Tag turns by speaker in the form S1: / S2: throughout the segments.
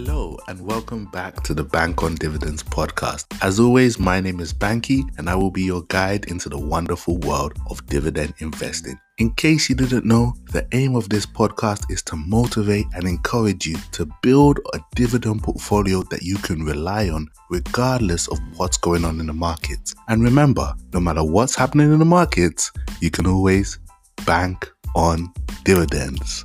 S1: Hello, and welcome back to the Bank on Dividends podcast. As always, my name is Banky, and I will be your guide into the wonderful world of dividend investing. In case you didn't know, the aim of this podcast is to motivate and encourage you to build a dividend portfolio that you can rely on regardless of what's going on in the markets. And remember, no matter what's happening in the markets, you can always bank on dividends.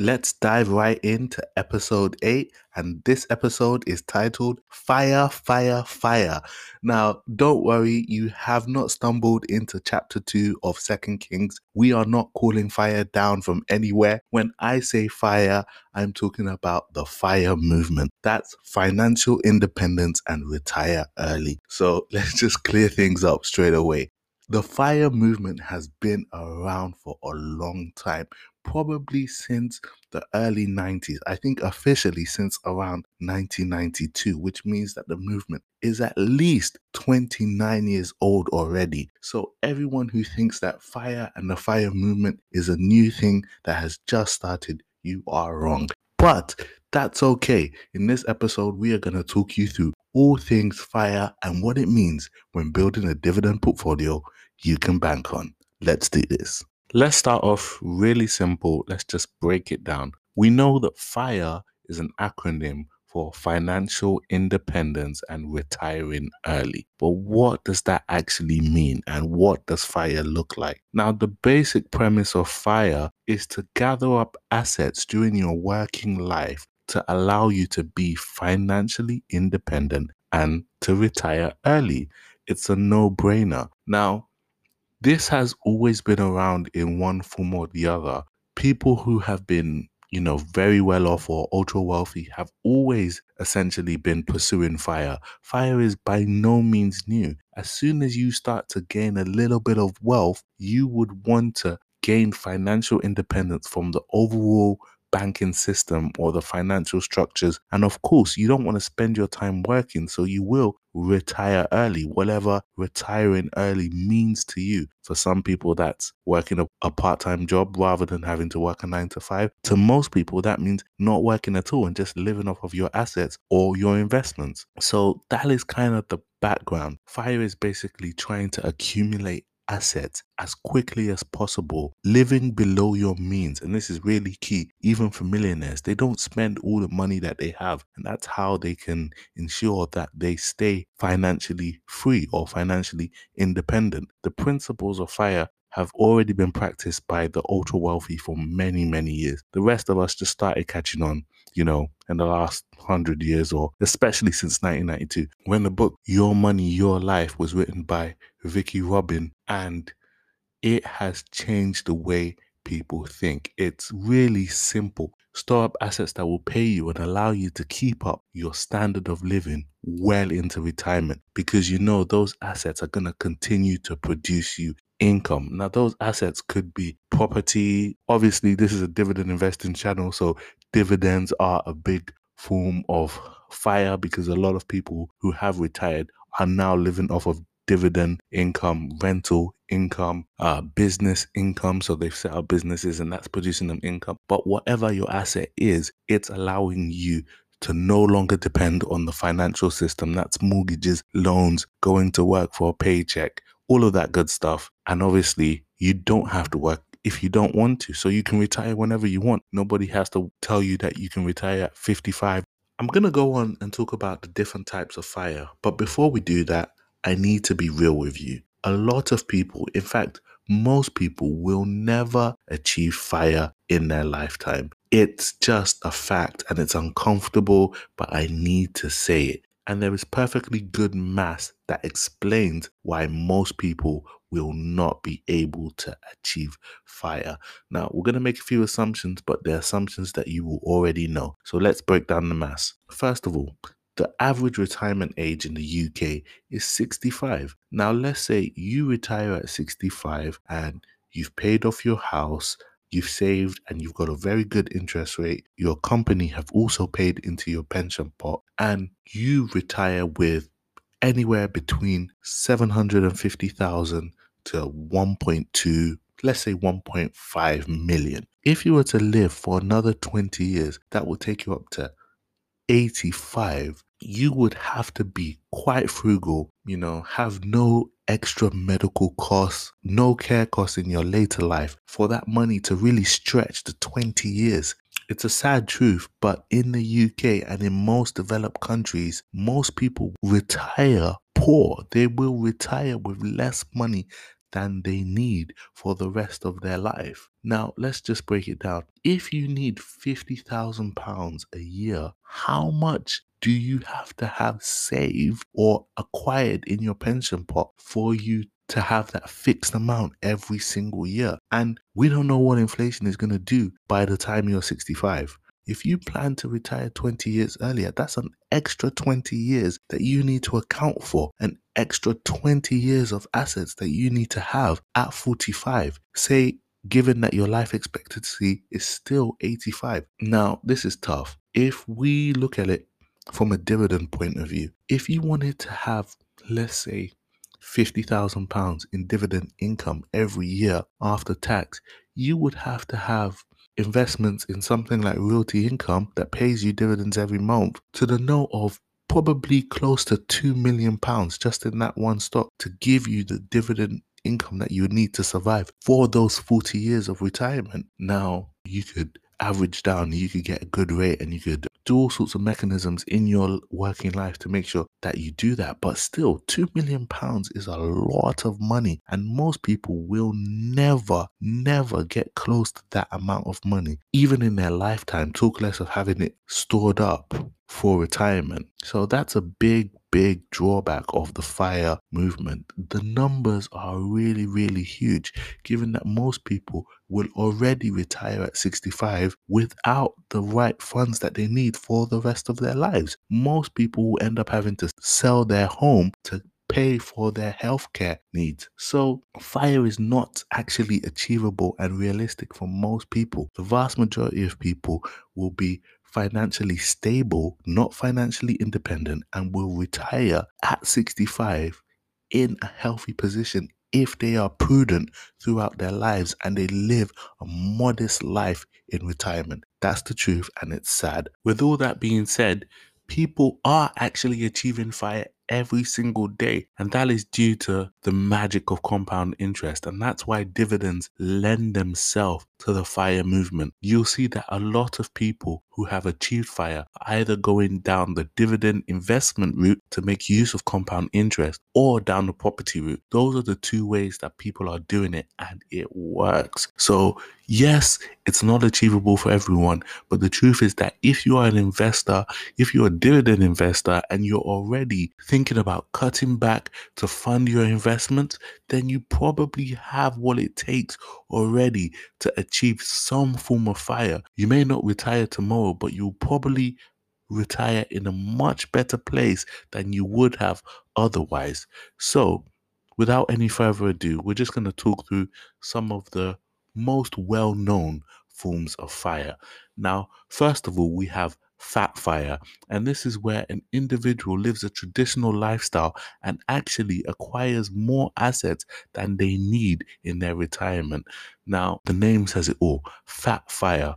S1: Let's dive right into episode 8, and this episode is titled Fire, Fire, Fire. Now, don't worry, you have not stumbled into chapter 2 of Second Kings. We are not calling fire down from anywhere. When I say fire, I'm talking about the fire movement. That's financial independence and retire early. So let's just clear things up straight away. The fire movement has been around for a long time probably since the early 90s. I think officially since around 1992, which means that the movement is at least 29 years old already. So, everyone who thinks that fire and the fire movement is a new thing that has just started, you are wrong. But that's okay. In this episode, we are going to talk you through all things fire and what it means when building a dividend portfolio you can bank on. Let's do this. Let's start off really simple. Let's just break it down. We know that FIRE is an acronym for financial independence and retiring early. But what does that actually mean and what does FIRE look like? Now, the basic premise of FIRE is to gather up assets during your working life to allow you to be financially independent and to retire early. It's a no brainer. Now, this has always been around in one form or the other. People who have been, you know, very well off or ultra wealthy have always essentially been pursuing fire. Fire is by no means new. As soon as you start to gain a little bit of wealth, you would want to gain financial independence from the overall banking system or the financial structures. And of course, you don't want to spend your time working, so you will retire early, whatever retiring early means to you. For some people, that's working a, a part time job rather than having to work a nine to five. To most people, that means not working at all and just living off of your assets or your investments. So that is kind of the background. Fire is basically trying to accumulate assets as quickly as possible, living below your means. And this is really key, even for millionaires. They don't spend all the money that they have. And that's how they can ensure that they stay financially free or financially independent. The principles of fire have already been practiced by the ultra wealthy for many, many years. The rest of us just started catching on, you know, in the last hundred years or especially since 1992 when the book Your Money, Your Life was written by Vicki Robin and it has changed the way people think. It's really simple. Store up assets that will pay you and allow you to keep up your standard of living well into retirement because you know those assets are going to continue to produce you income. Now, those assets could be property. Obviously, this is a dividend investing channel, so dividends are a big form of fire because a lot of people who have retired are now living off of dividend income, rental income, uh, business income. So they've set up businesses and that's producing them income. But whatever your asset is, it's allowing you to no longer depend on the financial system. That's mortgages, loans, going to work for a paycheck, all of that good stuff. And obviously, you don't have to work if you don't want to. So you can retire whenever you want. Nobody has to tell you that you can retire at 55. I'm going to go on and talk about the different types of fire. But before we do that, I need to be real with you. A lot of people, in fact, most people will never achieve fire in their lifetime. It's just a fact and it's uncomfortable, but I need to say it. And there is perfectly good math that explains why most people will not be able to achieve fire. Now, we're going to make a few assumptions, but they're assumptions that you will already know. So let's break down the math. First of all, the average retirement age in the UK is 65. Now, let's say you retire at 65 and you've paid off your house, you've saved and you've got a very good interest rate. Your company have also paid into your pension pot and you retire with anywhere between 750,000 to 1.2 let's say 1.5 million If you were to live for another 20 years, that will take you up to 85. You would have to be quite frugal, you know, have no extra medical costs, no care costs in your later life for that money to really stretch to 20 years. It's a sad truth, but in the UK and in most developed countries, most people retire poor. They will retire with less money than they need for the rest of their life. Now, let's just break it down. If you need £50,000 a year, how much do you have to have saved or acquired in your pension pot for you to have that fixed amount every single year? And we don't know what inflation is going to do by the time you're 65. If you plan to retire 20 years earlier, that's an extra 20 years that you need to account for, an extra 20 years of assets that you need to have at 45. Say, given that your life expectancy is still 85. Now, this is tough. If we look at it from a dividend point of view, if you wanted to have, let's say, £50,000 in dividend income every year after tax, you would have to have investments in something like realty income that pays you dividends every month to the note of probably close to 2 million pounds just in that one stock to give you the dividend income that you need to survive for those 40 years of retirement. Now, you could average down, you could get a good rate and you could do all sorts of mechanisms in your working life to make sure that you do that. But still, two million pounds is a lot of money, and most people will never, never get close to that amount of money, even in their lifetime. Talk less of having it stored up for retirement. So that's a big, big drawback of the fire movement. The numbers are really, really huge, given that most people will already retire at 65 without the right funds that they need for the rest of their lives. Most people will end up having to sell their home to pay for their healthcare needs. So, fire is not actually achievable and realistic for most people. The vast majority of people will be financially stable, not financially independent, and will retire at 65 in a healthy position if they are prudent throughout their lives and they live a modest life in retirement. That's the truth, and it's sad. With all that being said, people are actually achieving fire every single day. And that is due to the magic of compound interest. And that's why dividends lend themselves to the fire movement. You'll see that a lot of people who have achieved fire are either going down the dividend investment route to make use of compound interest or down the property route. Those are the two ways that people are doing it and it works. So, yes, it's not achievable for everyone, but the truth is that if you are an investor, if you're a dividend investor and you're already thinking about cutting back to fund your investments, then you probably have what it takes already to achieve some form of fire. You may not retire tomorrow, but you'll probably retire in a much better place than you would have otherwise. So, without any further ado, we're just going to talk through some of the most well known forms of fire. Now, first of all, we have fat fire. And this is where an individual lives a traditional lifestyle and actually acquires more assets than they need in their retirement. Now, the name says it all fat fire.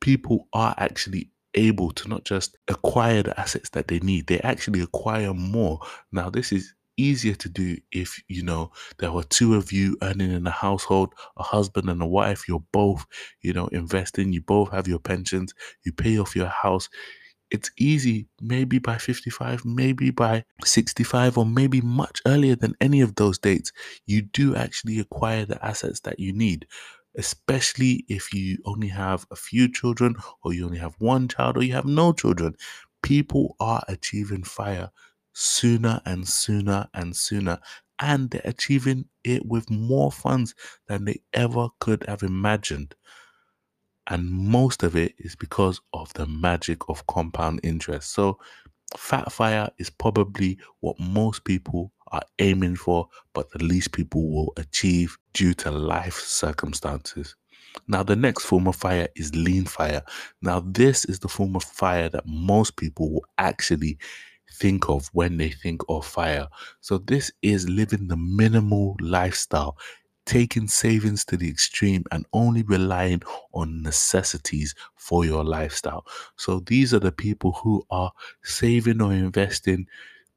S1: People are actually able to not just acquire the assets that they need, they actually acquire more. Now, this is easier to do if you know there were two of you earning in a household a husband and a wife. You're both you know investing. You both have your pensions. You pay off your house. It's easy maybe by 55 maybe by 65 or maybe much earlier than any of those dates. You do actually acquire the assets that you need especially if you only have a few children or you only have one child or you have no children. People are achieving fire sooner and sooner and sooner. And they're achieving it with more funds than they ever could have imagined. And most of it is because of the magic of compound interest. So, Fat Fire is probably what most people are aiming for, but the least people will achieve due to life circumstances. Now, the next form of fire is lean fire. Now, this is the form of fire that most people will actually think of when they think of fire. So, this is living the minimal lifestyle taking savings to the extreme and only relying on necessities for your lifestyle. So these are the people who are saving or investing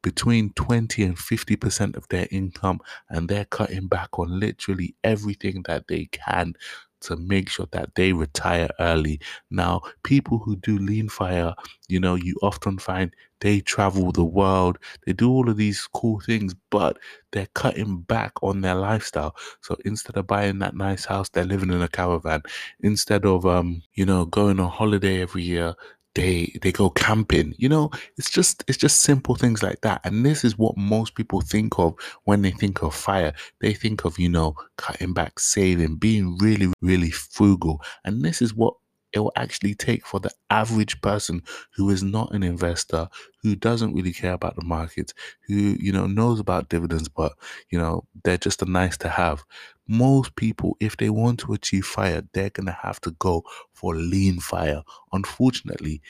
S1: between 20 and 50% of their income and they're cutting back on literally everything that they can to make sure that they retire early. Now, people who do lean fire, you know, you often find they travel the world, they do all of these cool things, but they're cutting back on their lifestyle. So instead of buying that nice house, they're living in a caravan. Instead of um, you know, going on holiday every year, they they go camping you know? It's just it's just simple things like that. And this is what most people think of when they think of fire. They think of you know cutting back saving being really really frugal. And this is what it will actually take for the average person who is not an investor who doesn't really care about the market, who you know knows about dividends but you know they're just a nice to have. Most people if they want to achieve fire they're going to have to go for lean fire. Unfortunately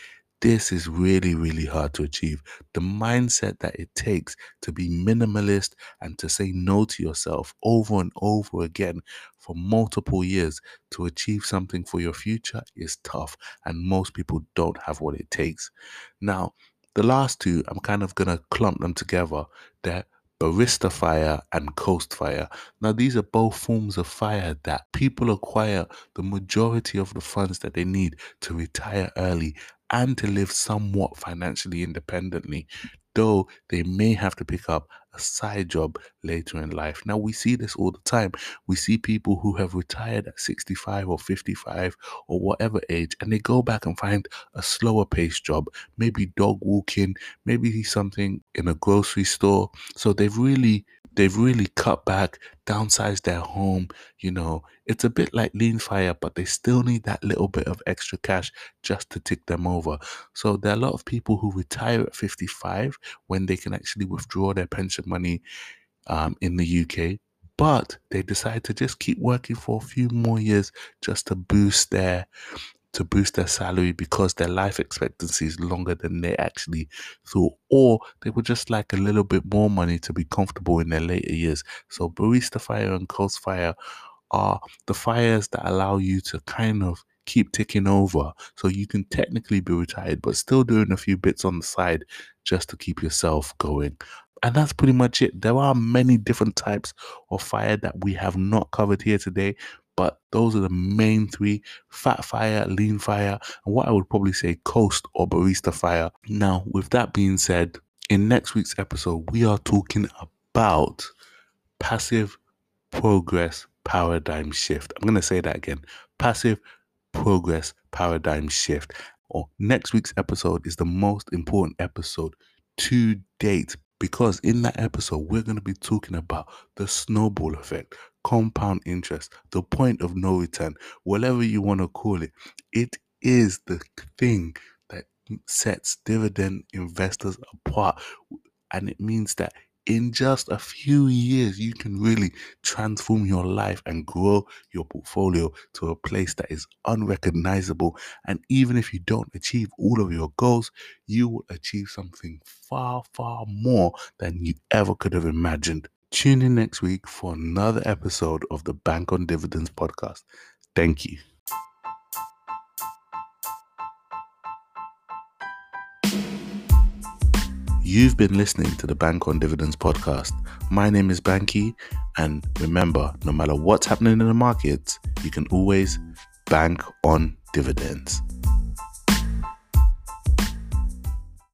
S1: this is really, really hard to achieve. The mindset that it takes to be minimalist and to say no to yourself over and over again for multiple years to achieve something for your future is tough. And most people don't have what it takes. Now, the last two, I'm kind of going to clump them together. They're barista fire and coast fire. Now, these are both forms of fire that people acquire the majority of the funds that they need to retire early and to live somewhat financially independently, though they may have to pick up a side job later in life. Now, we see this all the time. We see people who have retired at 65 or 55 or whatever age, and they go back and find a slower paced job, maybe dog walking, maybe something in a grocery store. So they've really they've really cut back, downsized their home. You know, it's a bit like lean fire, but they still need that little bit of extra cash just to tick them over. So there are a lot of people who retire at 55 when they can actually withdraw their pension money um, in the UK. But they decide to just keep working for a few more years just to boost their to boost their salary because their life expectancy is longer than they actually thought, or they would just like a little bit more money to be comfortable in their later years. So, barista fire and coast fire are the fires that allow you to kind of keep ticking over. So, you can technically be retired, but still doing a few bits on the side just to keep yourself going. And that's pretty much it. There are many different types of fire that we have not covered here today, but those are the main three fat fire, lean fire, and what I would probably say coast or barista fire. Now, with that being said, in next week's episode, we are talking about passive progress paradigm shift. I'm going to say that again passive progress paradigm shift. Or next week's episode is the most important episode to date because in that episode, we're going to be talking about the snowball effect, compound interest, the point of no return, whatever you want to call it. It is the thing that sets dividend investors apart. And it means that in just a few years, you can really transform your life and grow your portfolio to a place that is unrecognizable. And even if you don't achieve all of your goals, you will achieve something far, far more than you ever could have imagined. Tune in next week for another episode of the Bank on Dividends podcast. Thank you. You've been listening to the Bank on Dividends podcast. My name is Banky, and remember, no matter what's happening in the markets, you can always bank on dividends.